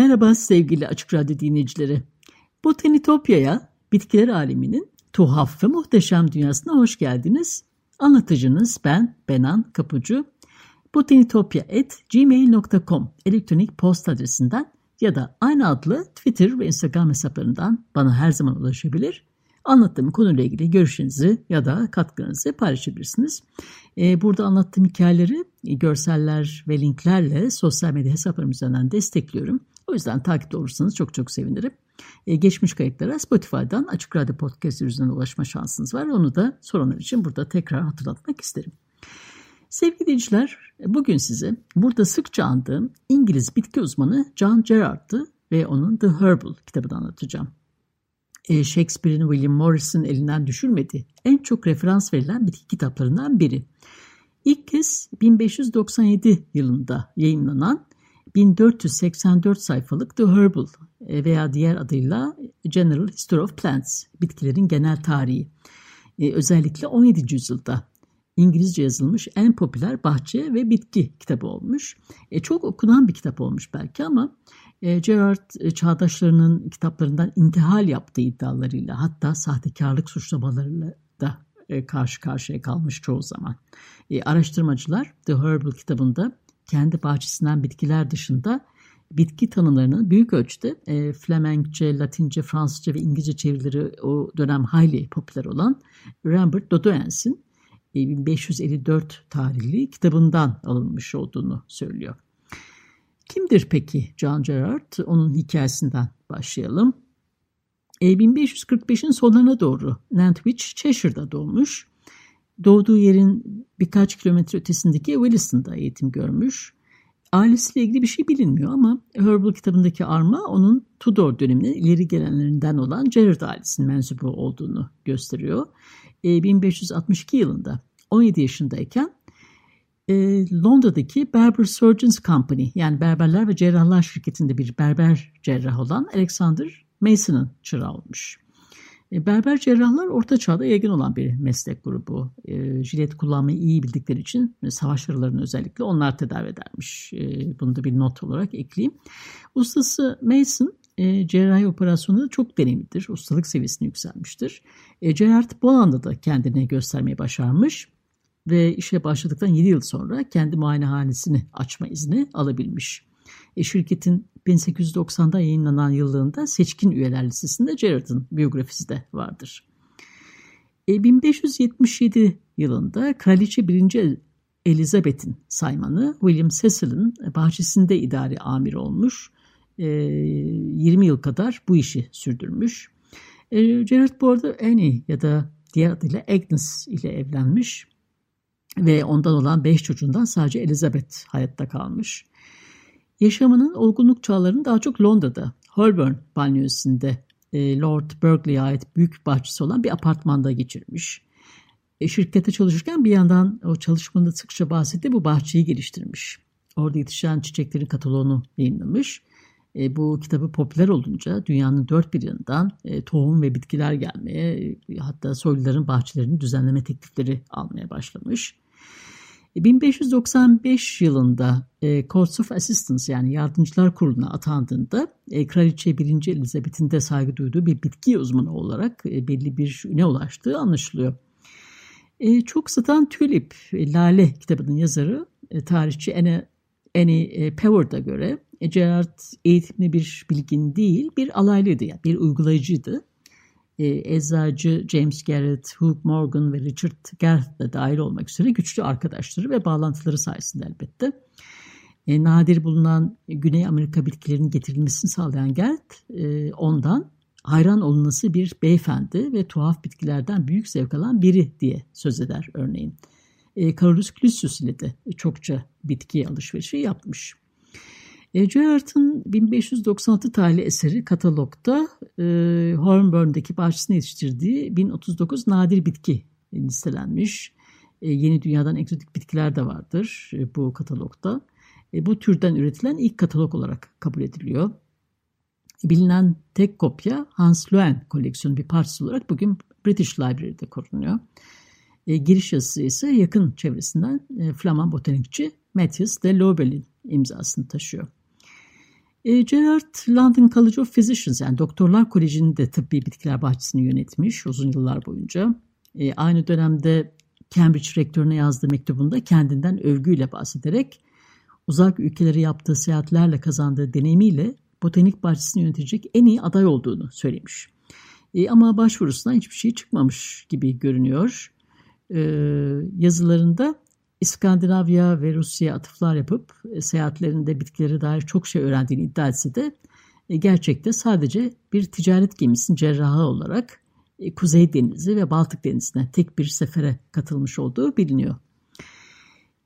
Merhaba sevgili Açık Radyo dinleyicileri. Botanitopya'ya, bitkiler aleminin tuhaf ve muhteşem dünyasına hoş geldiniz. Anlatıcınız ben Benan Kapucu. botanitopya.gmail.com elektronik posta adresinden ya da aynı adlı Twitter ve Instagram hesaplarından bana her zaman ulaşabilir. Anlattığım konuyla ilgili görüşlerinizi ya da katkınızı paylaşabilirsiniz. Ee, burada anlattığım hikayeleri görseller ve linklerle sosyal medya hesaplarım üzerinden destekliyorum. O yüzden takipte olursanız çok çok sevinirim. Ee, geçmiş kayıtlara Spotify'dan Açık Radyo Podcast üzerinden ulaşma şansınız var. Onu da soranlar için burada tekrar hatırlatmak isterim. Sevgili dinleyiciler, bugün size burada sıkça andığım İngiliz bitki uzmanı John Gerard'ı ve onun The Herbal kitabını anlatacağım. Ee, Shakespeare'in William Morris'in elinden düşürmediği en çok referans verilen bitki kitaplarından biri. İlk kez 1597 yılında yayınlanan 1484 sayfalık The Herbal e, veya diğer adıyla General History of Plants, bitkilerin genel tarihi. Ee, özellikle 17. yüzyılda İngilizce yazılmış en popüler bahçe ve bitki kitabı olmuş. E, çok okunan bir kitap olmuş belki ama e, Gerard e, çağdaşlarının kitaplarından intihal yaptığı iddialarıyla hatta sahtekarlık suçlamalarıyla da e, karşı karşıya kalmış çoğu zaman. E, araştırmacılar The Herbal kitabında kendi bahçesinden bitkiler dışında bitki tanımlarının büyük ölçüde e, Flemenkçe, Latince, Fransızca ve İngilizce çevirileri o dönem hayli popüler olan Rambert Dodoens'in 1554 tarihli kitabından alınmış olduğunu söylüyor. Kimdir peki John Gerard? Onun hikayesinden başlayalım. 1545'in sonlarına doğru Nantwich, Cheshire'da doğmuş. Doğduğu yerin birkaç kilometre ötesindeki Williston'da eğitim görmüş. Ailesiyle ilgili bir şey bilinmiyor ama Herbal kitabındaki arma onun Tudor döneminin ileri gelenlerinden olan Gerard ailesinin mensubu olduğunu gösteriyor. 1562 yılında 17 yaşındayken Londra'daki Berber Surgeons Company yani berberler ve cerrahlar şirketinde bir berber cerrah olan Alexander Mason'ın çırağı olmuş. Berber cerrahlar orta çağda yaygın olan bir meslek grubu. E, jilet kullanmayı iyi bildikleri için savaş yaralarını özellikle onlar tedavi edermiş. E, bunu da bir not olarak ekleyeyim. Ustası Mason e, cerrahi operasyonunda çok deneyimlidir. Ustalık seviyesini yükselmiştir. E, Gerard bu alanda da kendini göstermeyi başarmış ve işe başladıktan 7 yıl sonra kendi muayenehanesini açma izni alabilmiş. E, şirketin 1890'da yayınlanan yıllığında seçkin üyeler listesinde Gerard'ın biyografisi de vardır. E, 1577 yılında Kraliçe 1. Elizabeth'in saymanı William Cecil'in bahçesinde idari amir olmuş. E, 20 yıl kadar bu işi sürdürmüş. E, Gerard bu arada Annie ya da diğer adıyla Agnes ile evlenmiş ve ondan olan 5 çocuğundan sadece Elizabeth hayatta kalmış. Yaşamının olgunluk çağlarını daha çok Londra'da, Holborn banyosunda e, Lord Burghley'e ait büyük bahçesi olan bir apartmanda geçirmiş. E, şirkete çalışırken bir yandan o çalışmanın sıkça bahsettiği bu bahçeyi geliştirmiş. Orada yetişen çiçeklerin kataloğunu yayınlamış. E, bu kitabı popüler olunca dünyanın dört bir yanından e, tohum ve bitkiler gelmeye e, hatta soyluların bahçelerini düzenleme teklifleri almaya başlamış. 1595 yılında e, Courts of Assistance yani Yardımcılar Kurulu'na atandığında e, Kraliçe 1. Elizabeth'in de saygı duyduğu bir bitki uzmanı olarak e, belli bir üne ulaştığı anlaşılıyor. E, çok satan Tulip, e, Lale kitabının yazarı e, tarihçi Annie, Annie e, Power'da göre e, Gerard eğitimli bir bilgin değil bir alaylıydı, yani bir uygulayıcıydı e, eczacı James Garrett, Hugh Morgan ve Richard Garrett de dahil olmak üzere güçlü arkadaşları ve bağlantıları sayesinde elbette. E, nadir bulunan Güney Amerika bitkilerinin getirilmesini sağlayan Gert e, ondan hayran olunması bir beyefendi ve tuhaf bitkilerden büyük zevk alan biri diye söz eder örneğin. E, Carolus Clusius ile de çokça bitki alışverişi yapmış. E, Gerard'ın 1596 tarihli eseri katalogda e, Hornburn'daki bahçesinde yetiştirdiği 1039 nadir bitki listelenmiş. E, yeni dünyadan egzotik bitkiler de vardır e, bu katalogda. E, bu türden üretilen ilk katalog olarak kabul ediliyor. Bilinen tek kopya Hans Luen koleksiyonu bir parçası olarak bugün British Library'de korunuyor. E, giriş yazısı ise yakın çevresinden e, Flaman botanikçi Matthias de Lobel'in imzasını taşıyor. E, Gerard London College of Physicians yani Doktorlar Koleji'nin de tıbbi bitkiler bahçesini yönetmiş uzun yıllar boyunca. E, aynı dönemde Cambridge rektörüne yazdığı mektubunda kendinden övgüyle bahsederek uzak ülkelere yaptığı seyahatlerle kazandığı deneyimiyle botanik bahçesini yönetecek en iyi aday olduğunu söylemiş. E, ama başvurusundan hiçbir şey çıkmamış gibi görünüyor. E, yazılarında İskandinavya ve Rusya'ya atıflar yapıp e, seyahatlerinde bitkileri dair çok şey öğrendiğini iddia etse de e, gerçekte sadece bir ticaret gemisinin cerrahı olarak e, Kuzey Denizi ve Baltık Denizi'ne tek bir sefere katılmış olduğu biliniyor.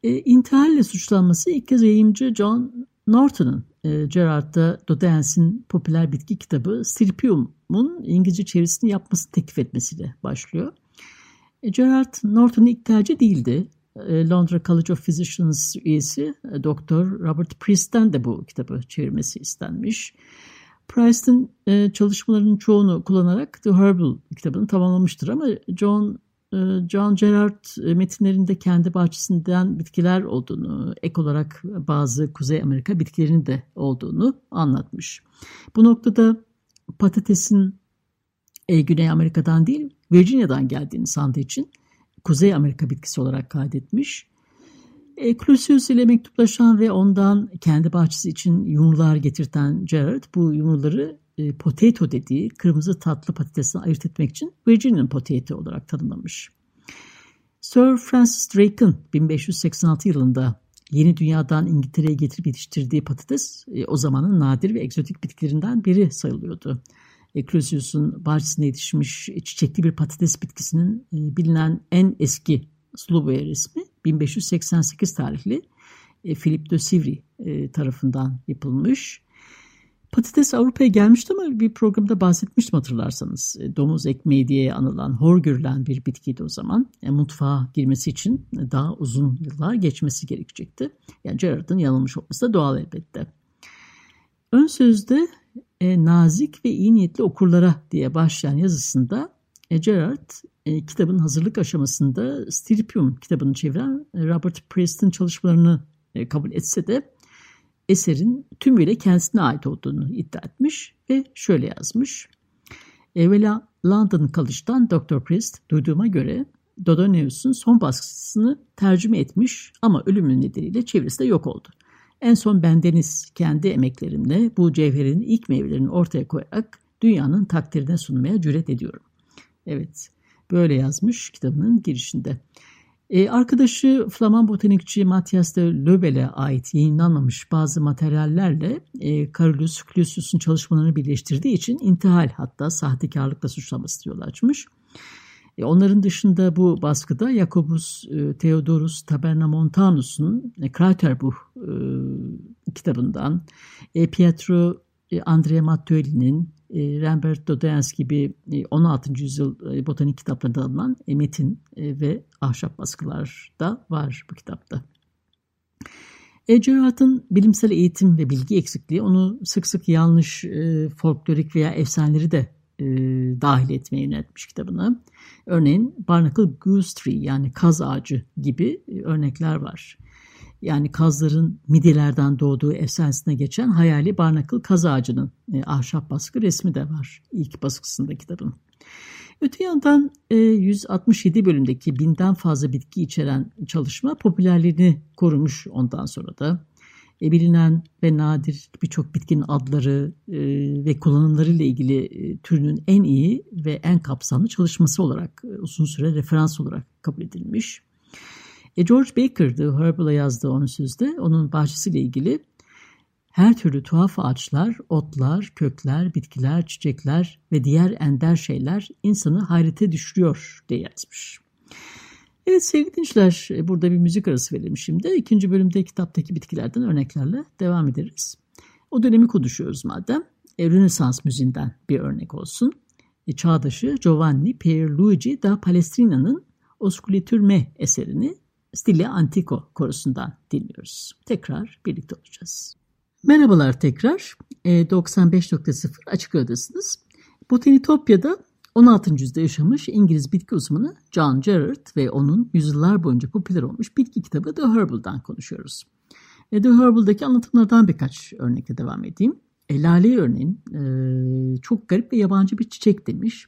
E, intiharla suçlanması ilk kez yayımcı John Norton'un e, Gerard'da Dodens'in popüler bitki kitabı Stirpium'un İngilizce çevirisini yapmasını teklif etmesiyle başlıyor. Gerard Norton'un ilk tercih değildi. E, Londra College of Physicians üyesi e, Doktor Robert Priest'ten de bu kitabı çevirmesi istenmiş. Price'ın e, çalışmalarının çoğunu kullanarak The Herbal kitabını tamamlamıştır ama John John Gerard metinlerinde kendi bahçesinden bitkiler olduğunu, ek olarak bazı Kuzey Amerika bitkilerinin de olduğunu anlatmış. Bu noktada patatesin Güney Amerika'dan değil Virginia'dan geldiğini sandığı için Kuzey Amerika bitkisi olarak kaydetmiş. E, Clusius ile mektuplaşan ve ondan kendi bahçesi için yumrular getirten Gerard bu yumruları e, potato dediği kırmızı tatlı patatesini ayırt etmek için Virginian potato olarak tanımlamış. Sir Francis Drake'ın 1586 yılında yeni dünyadan İngiltere'ye getirip yetiştirdiği patates e, o zamanın nadir ve egzotik bitkilerinden biri sayılıyordu. Clusius'un bahçesinde yetişmiş çiçekli bir patates bitkisinin e, bilinen en eski Slovenya resmi 1588 tarihli e, Philip de Sivry e, tarafından yapılmış. Patates Avrupa'ya gelmişti ama bir programda bahsetmiştim hatırlarsanız. Domuz ekmeği diye anılan, hor görülen bir bitkiydi o zaman. Yani mutfağa girmesi için daha uzun yıllar geçmesi gerekecekti. Yani Gerard'ın yanılmış olması da doğal elbette. Ön sözde e, nazik ve iyi niyetli okurlara diye başlayan yazısında e, Gerard e, kitabın hazırlık aşamasında Stirpium kitabını çeviren Robert Preston çalışmalarını e, kabul etse de eserin tümüyle kendisine ait olduğunu iddia etmiş ve şöyle yazmış. Evvela London College'dan Dr. Priest duyduğuma göre Dodoneus'un son baskısını tercüme etmiş ama ölümün nedeniyle çevirisi de yok oldu. En son bendeniz kendi emeklerimle bu cevherin ilk meyvelerini ortaya koyarak dünyanın takdirine sunmaya cüret ediyorum. Evet, böyle yazmış kitabının girişinde. Ee, arkadaşı Flaman botanikçi Matthias de Löbel'e ait yayınlanmamış bazı materyallerle e, Carolus Clusius'un çalışmalarını birleştirdiği için intihal hatta sahtekarlıkla suçlaması yol açmış. E, onların dışında bu baskıda Jacobus e, Theodorus Tabernamontanus'un e, Kraterbuch e, kitabından, e, Pietro Andrea Mattioli'nin, e, Rembert Dodens gibi 16. E, yüzyıl botanik kitaplarında alınan metin ve ahşap baskılar da var bu kitapta. E, Gerard'ın bilimsel eğitim ve bilgi eksikliği onu sık sık yanlış e, folklorik veya efsaneleri de e, dahil etmeye yöneltmiş kitabına. Örneğin Barnacle Goose Tree yani kaz ağacı gibi e, örnekler var yani kazların midelerden doğduğu efsanesine geçen hayali barnakıl kaz ağacının e, ahşap baskı resmi de var ilk baskısında kitabın. Öte yandan e, 167 bölümdeki binden fazla bitki içeren çalışma popülerliğini korumuş ondan sonra da. E, bilinen ve nadir birçok bitkinin adları e, ve kullanımları ile ilgili e, türünün en iyi ve en kapsamlı çalışması olarak e, uzun süre referans olarak kabul edilmiş. E, George Baker The Herbal'a yazdığı onun sözde onun bahçesiyle ilgili her türlü tuhaf ağaçlar, otlar, kökler, bitkiler, çiçekler ve diğer ender şeyler insanı hayrete düşürüyor diye yazmış. Evet sevgili dinleyiciler burada bir müzik arası verelim şimdi. İkinci bölümde kitaptaki bitkilerden örneklerle devam ederiz. O dönemi konuşuyoruz madem. E, Rönesans müziğinden bir örnek olsun. E, çağdaşı Giovanni Pierluigi da Palestrina'nın Osculitürme eserini Stile Antico korusundan dinliyoruz. Tekrar birlikte olacağız. Merhabalar tekrar. E, 95.0 Açık Radyo'dasınız. Botanitopya'da 16. yüzyılda yaşamış İngiliz bitki uzmanı John Gerard ve onun yüzyıllar boyunca popüler olmuş bitki kitabı The Herbal'dan konuşuyoruz. E, The Herbal'daki anlatımlardan birkaç örnekle devam edeyim. E, örneğin e, çok garip ve yabancı bir çiçek demiş.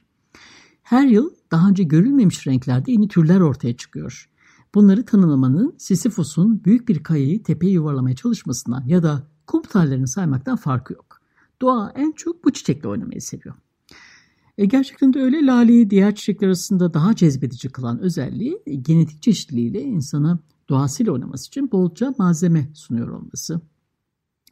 Her yıl daha önce görülmemiş renklerde yeni türler ortaya çıkıyor. Bunları tanımlamanın Sisyphos'un büyük bir kayayı tepeye yuvarlamaya çalışmasından ya da kum tanelerini saymaktan farkı yok. Doğa en çok bu çiçekle oynamayı seviyor. E gerçekten de öyle laleyi diğer çiçekler arasında daha cezbedici kılan özelliği e, genetik çeşitliliğiyle insana doğasıyla oynaması için bolca malzeme sunuyor olması.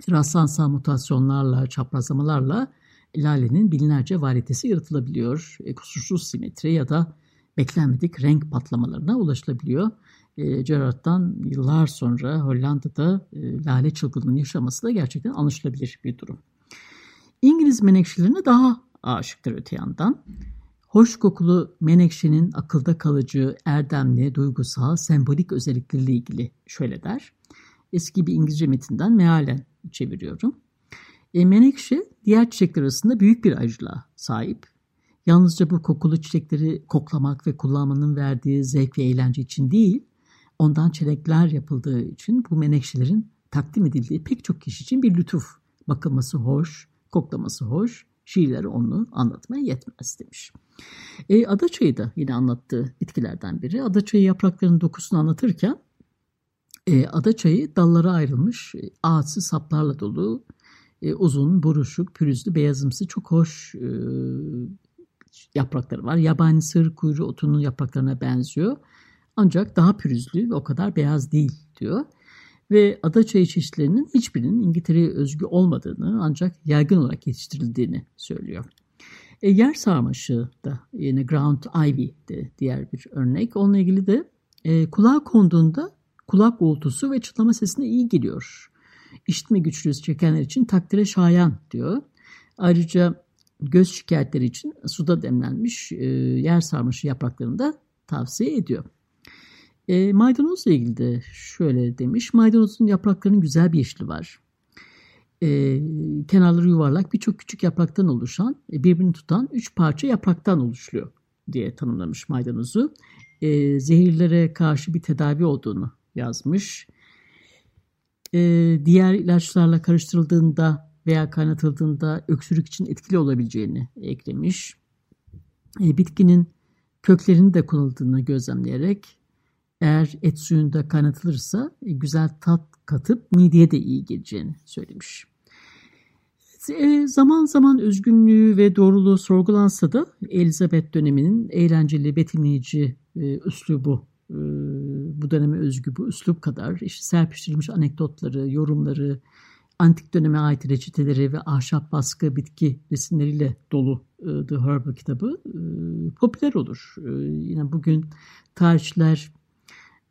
Rastlansal mutasyonlarla, çaprazlamalarla lalenin binlerce varitesi yaratılabiliyor. E, kusursuz simetri ya da beklenmedik renk patlamalarına ulaşılabiliyor. E, Gerard'dan yıllar sonra Hollanda'da e, lale çılgınlığını yaşaması da gerçekten anlaşılabilir bir durum. İngiliz menekşelerine daha aşıktır öte yandan. Hoş kokulu menekşenin akılda kalıcı, erdemli, duygusal, sembolik özellikleriyle ilgili şöyle der. Eski bir İngilizce metinden mealen çeviriyorum. E, menekşe diğer çiçekler arasında büyük bir ayrıcılığa sahip. Yalnızca bu kokulu çiçekleri koklamak ve kullanmanın verdiği zevk ve eğlence için değil, ondan çelekler yapıldığı için bu menekşelerin takdim edildiği pek çok kişi için bir lütuf. Bakılması hoş, koklaması hoş, şiirleri onu anlatmaya yetmez demiş. E, adaçayı da yine anlattığı bitkilerden biri. Adaçayı yapraklarının dokusunu anlatırken e, adaçayı dallara ayrılmış e, ağaçsız saplarla dolu e, uzun, buruşuk, pürüzlü, beyazımsı çok hoş e, yaprakları var. Yabani sığır kuyruğu otunun yapraklarına benziyor. Ancak daha pürüzlü ve o kadar beyaz değil diyor. Ve ada çayı çeşitlerinin hiçbirinin İngiltere'ye özgü olmadığını ancak yaygın olarak yetiştirildiğini söylüyor. E, yer sarmaşığı da yine ground ivy de diğer bir örnek. Onunla ilgili de e, kulağa konduğunda kulak uğultusu ve çıtlama sesine iyi geliyor. İşitme güçlüğü çekenler için takdire şayan diyor. Ayrıca göz şikayetleri için suda demlenmiş e, yer sarmaşı yapraklarını da tavsiye ediyor. E, maydanozla ilgili de şöyle demiş. Maydanozun yapraklarının güzel bir yeşili var. E, kenarları yuvarlak birçok küçük yapraktan oluşan e, birbirini tutan üç parça yapraktan oluşuyor diye tanımlamış maydanozu. E, zehirlere karşı bir tedavi olduğunu yazmış. E, diğer ilaçlarla karıştırıldığında veya kaynatıldığında öksürük için etkili olabileceğini eklemiş. E, bitkinin köklerini de kullanıldığını gözlemleyerek eğer et suyunda kaynatılırsa e, güzel tat katıp mideye de iyi geleceğini söylemiş. E, zaman zaman özgünlüğü ve doğruluğu sorgulansa da Elizabeth döneminin eğlenceli, betimleyici e, üslubu, e, bu döneme özgü bu üslup kadar işte serpiştirilmiş anekdotları, yorumları, antik döneme ait reçeteleri ve ahşap baskı bitki resimleriyle dolu The Herbal kitabı popüler olur. Yine bugün tarihçiler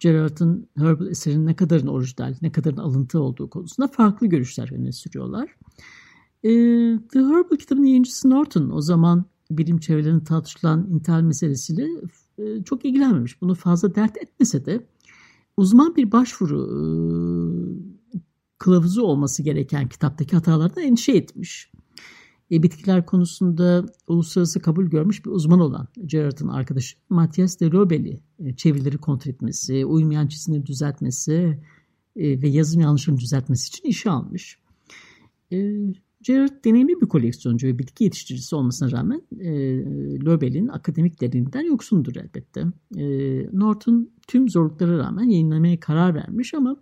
Gerard'ın Herbal eserinin ne kadarın orijinal, ne kadarın alıntı olduğu konusunda farklı görüşler öne sürüyorlar. E, The Herbal kitabının yayıncısı Norton o zaman bilim çevrelerinde tartışılan intihal meselesiyle e, çok ilgilenmemiş. Bunu fazla dert etmese de uzman bir başvuru e, kılavuzu olması gereken kitaptaki hatalardan endişe etmiş. E, bitkiler konusunda uluslararası kabul görmüş bir uzman olan Gerard'ın arkadaşı Matthias de Robel'i e, çevirileri kontrol etmesi, uymayan çizimleri düzeltmesi e, ve yazım yanlışlarını düzeltmesi için işe almış. E, Gerard deneyimli bir koleksiyoncu ve bitki yetiştiricisi olmasına rağmen e, Lobel'in akademik derinliğinden yoksundur elbette. E, Norton tüm zorluklara rağmen yayınlamaya karar vermiş ama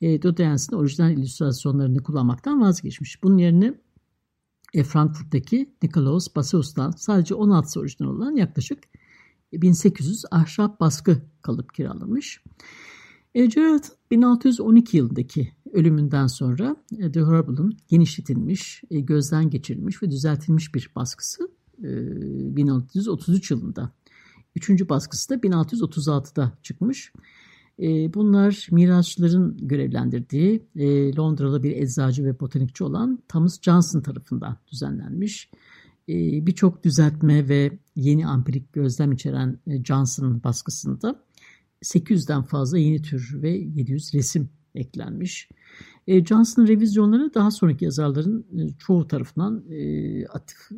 e, Dodens'in orijinal illüstrasyonlarını kullanmaktan vazgeçmiş. Bunun yerine Frankfurt'taki Nikolaus Baseus'tan sadece 16 orijinal olan yaklaşık 1800 ahşap baskı kalıp kiralamış. E, Gerald 1612 yılındaki ölümünden sonra e, The Herbal'ın genişletilmiş, e, gözden geçirilmiş ve düzeltilmiş bir baskısı e, 1633 yılında. Üçüncü baskısı da 1636'da çıkmış. E, bunlar mirasçıların görevlendirdiği e, Londralı bir eczacı ve botanikçi olan Thomas Johnson tarafından düzenlenmiş. E, Birçok düzeltme ve yeni ampirik gözlem içeren e, Johnson'ın baskısında 800'den fazla yeni tür ve 700 resim eklenmiş. E, Johnson'ın revizyonları daha sonraki yazarların e, çoğu tarafından e, atıf,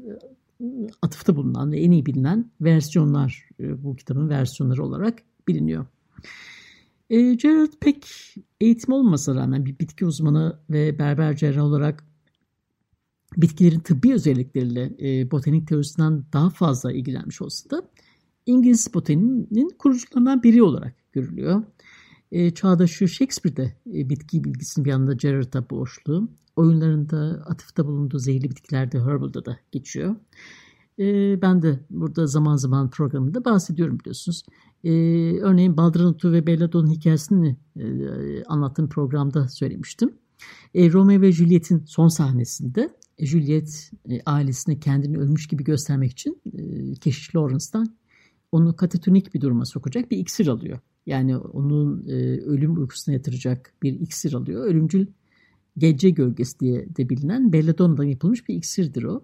atıfta bulunan ve en iyi bilinen versiyonlar bu kitabın versiyonları olarak biliniyor. E, Gerald pek eğitim olmasa rağmen bir bitki uzmanı ve berber cerrah olarak bitkilerin tıbbi özellikleriyle e, botanik teorisinden daha fazla ilgilenmiş olsa da İngiliz botaniğinin kurucularından biri olarak görülüyor. E, çağdaşı Shakespeare'de e, bitki bilgisinin bir yanında Gerard'a borçlu. Oyunlarında atıfta bulunduğu zehirli bitkilerde Herbal'da da geçiyor. E, ben de burada zaman zaman programında bahsediyorum biliyorsunuz. E, örneğin Baldranotu ve Belladonna hikayesini e, anlattığım programda söylemiştim. E, Romeo ve Juliet'in son sahnesinde e, Juliet e, ailesine kendini ölmüş gibi göstermek için e, keşiş Lawrence'dan onu katatonik bir duruma sokacak bir iksir alıyor. Yani onun e, ölüm uykusuna yatıracak bir iksir alıyor. Ölümcül gece gölgesi diye de bilinen belladonna'dan yapılmış bir iksirdir o.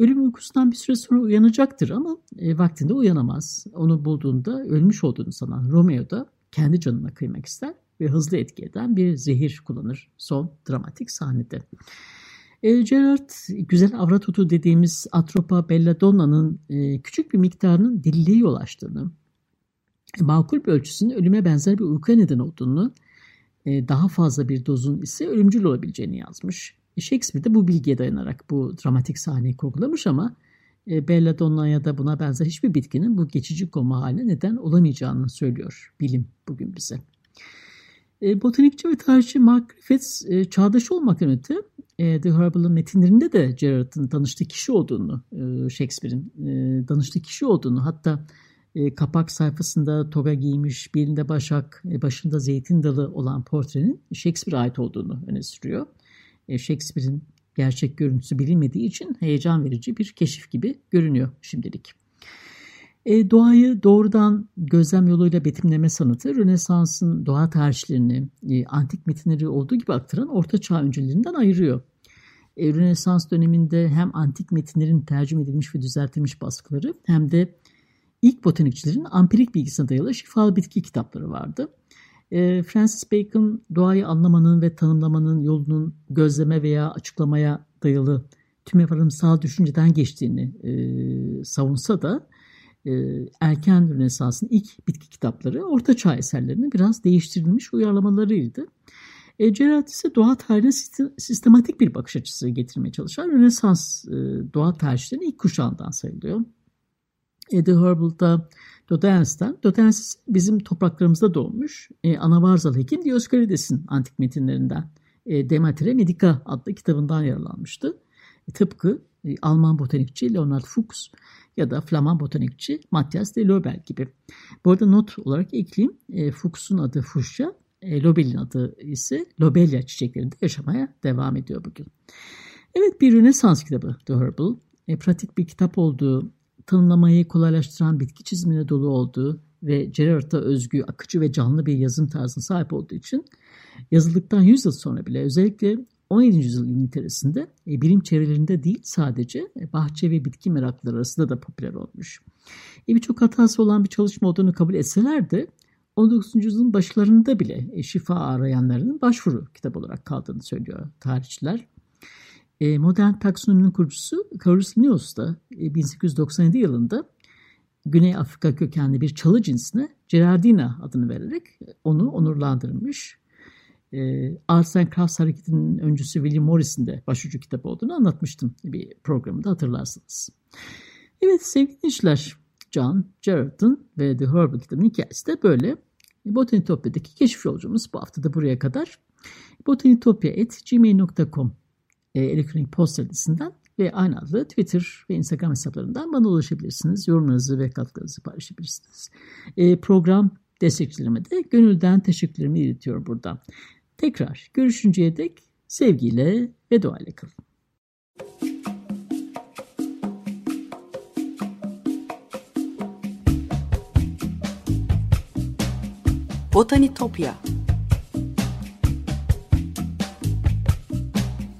Ölüm uykusundan bir süre sonra uyanacaktır ama e, vaktinde uyanamaz. Onu bulduğunda ölmüş olduğunu sanan Romeo da kendi canına kıymak ister ve hızlı etki eden bir zehir kullanır son dramatik sahnede. E, Gerard güzel avrat dediğimiz Atropa belladonna'nın e, küçük bir miktarının deliliğe yol açtığını, makul bir ölçüsünün ölüme benzer bir uykuya neden olduğunu, e, daha fazla bir dozun ise ölümcül olabileceğini yazmış. Shakespeare de bu bilgiye dayanarak bu dramatik sahneyi kurgulamış ama e, Belladonna'ya da buna benzer hiçbir bitkinin bu geçici koma haline neden olamayacağını söylüyor bilim bugün bize. E, botanikçi ve tarihçi Mark Griffiths e, çağdaş olmaktan öte e, The Herbal'ın metinlerinde de Gerard'ın tanıştığı kişi olduğunu, e, Shakespeare'in e, danıştığı kişi olduğunu hatta e, kapak sayfasında toga giymiş, belinde başak, e, başında zeytin dalı olan portrenin Shakespeare'e ait olduğunu öne sürüyor. E, Shakespeare'in gerçek görüntüsü bilinmediği için heyecan verici bir keşif gibi görünüyor şimdilik. E, doğayı doğrudan gözlem yoluyla betimleme sanatı Rönesans'ın doğa tarihlerini e, antik metinleri olduğu gibi aktaran Orta Çağ öncülerinden ayırıyor. E, Rönesans döneminde hem antik metinlerin tercüme edilmiş ve düzeltilmiş baskıları hem de ilk botanikçilerin ampirik bilgisine dayalı şifalı bitki kitapları vardı. E, Francis Bacon doğayı anlamanın ve tanımlamanın yolunun gözleme veya açıklamaya dayalı tümevarımsal düşünceden geçtiğini e, savunsa da e, erken Rönesans'ın ilk bitki kitapları Orta Çağ eserlerini biraz değiştirilmiş uyarlamalarıydı. E, Gerard ise doğa tarihine sistematik bir bakış açısı getirmeye çalışan Rönesans e, doğa tarihçilerinin ilk kuşağından sayılıyor. Eddie Herbal'da Dodens'ten. Dodens bizim topraklarımızda doğmuş. E, Anavarzalı hekim Dioskarides'in antik metinlerinden e, Demetre Medica adlı kitabından yararlanmıştı. E, tıpkı e, Alman botanikçi Leonard Fuchs ya da Flaman botanikçi Matthias de Lobel gibi. Bu arada not olarak ekleyeyim. E, Fuchs'un adı Fuşya, e, Lobel'in adı ise Lobelia çiçeklerinde yaşamaya devam ediyor bugün. Evet bir Rönesans kitabı The Herbal. E, pratik bir kitap olduğu, tanımlamayı kolaylaştıran bitki çizimine dolu olduğu ve Gerard'a özgü, akıcı ve canlı bir yazım tarzına sahip olduğu için yazıldıktan 100 yıl sonra bile özellikle 17. yüzyıl İngiltere'sinde e, bilim çevrelerinde değil sadece e, bahçe ve bitki meraklıları arasında da popüler olmuş. E, Birçok hatası olan bir çalışma olduğunu kabul etseler de 19. yüzyılın başlarında bile e, şifa arayanların başvuru kitap olarak kaldığını söylüyor tarihçiler. E, modern taksonominin kurucusu Carolus Linnaeus da e, 1897 yılında Güney Afrika kökenli bir çalı cinsine Gerardina adını vererek onu onurlandırmış e, Arts and Crafts hareketinin öncüsü William Morris'in de başucu kitabı olduğunu anlatmıştım bir programda hatırlarsınız. Evet sevgili dinleyiciler, John Gerard'ın ve The Herbal kitabının hikayesi de böyle. Botanitopya'daki keşif yolcumuz bu hafta da buraya kadar. botanitopya.gmail.com e, elektronik posta adresinden ve aynı adlı Twitter ve Instagram hesaplarından bana ulaşabilirsiniz. Yorumlarınızı ve katkılarınızı paylaşabilirsiniz. E, program Destekçilerime de gönülden teşekkürlerimi iletiyorum burada. Tekrar görüşünceye dek sevgiyle ve duayla kalın. Botanitopya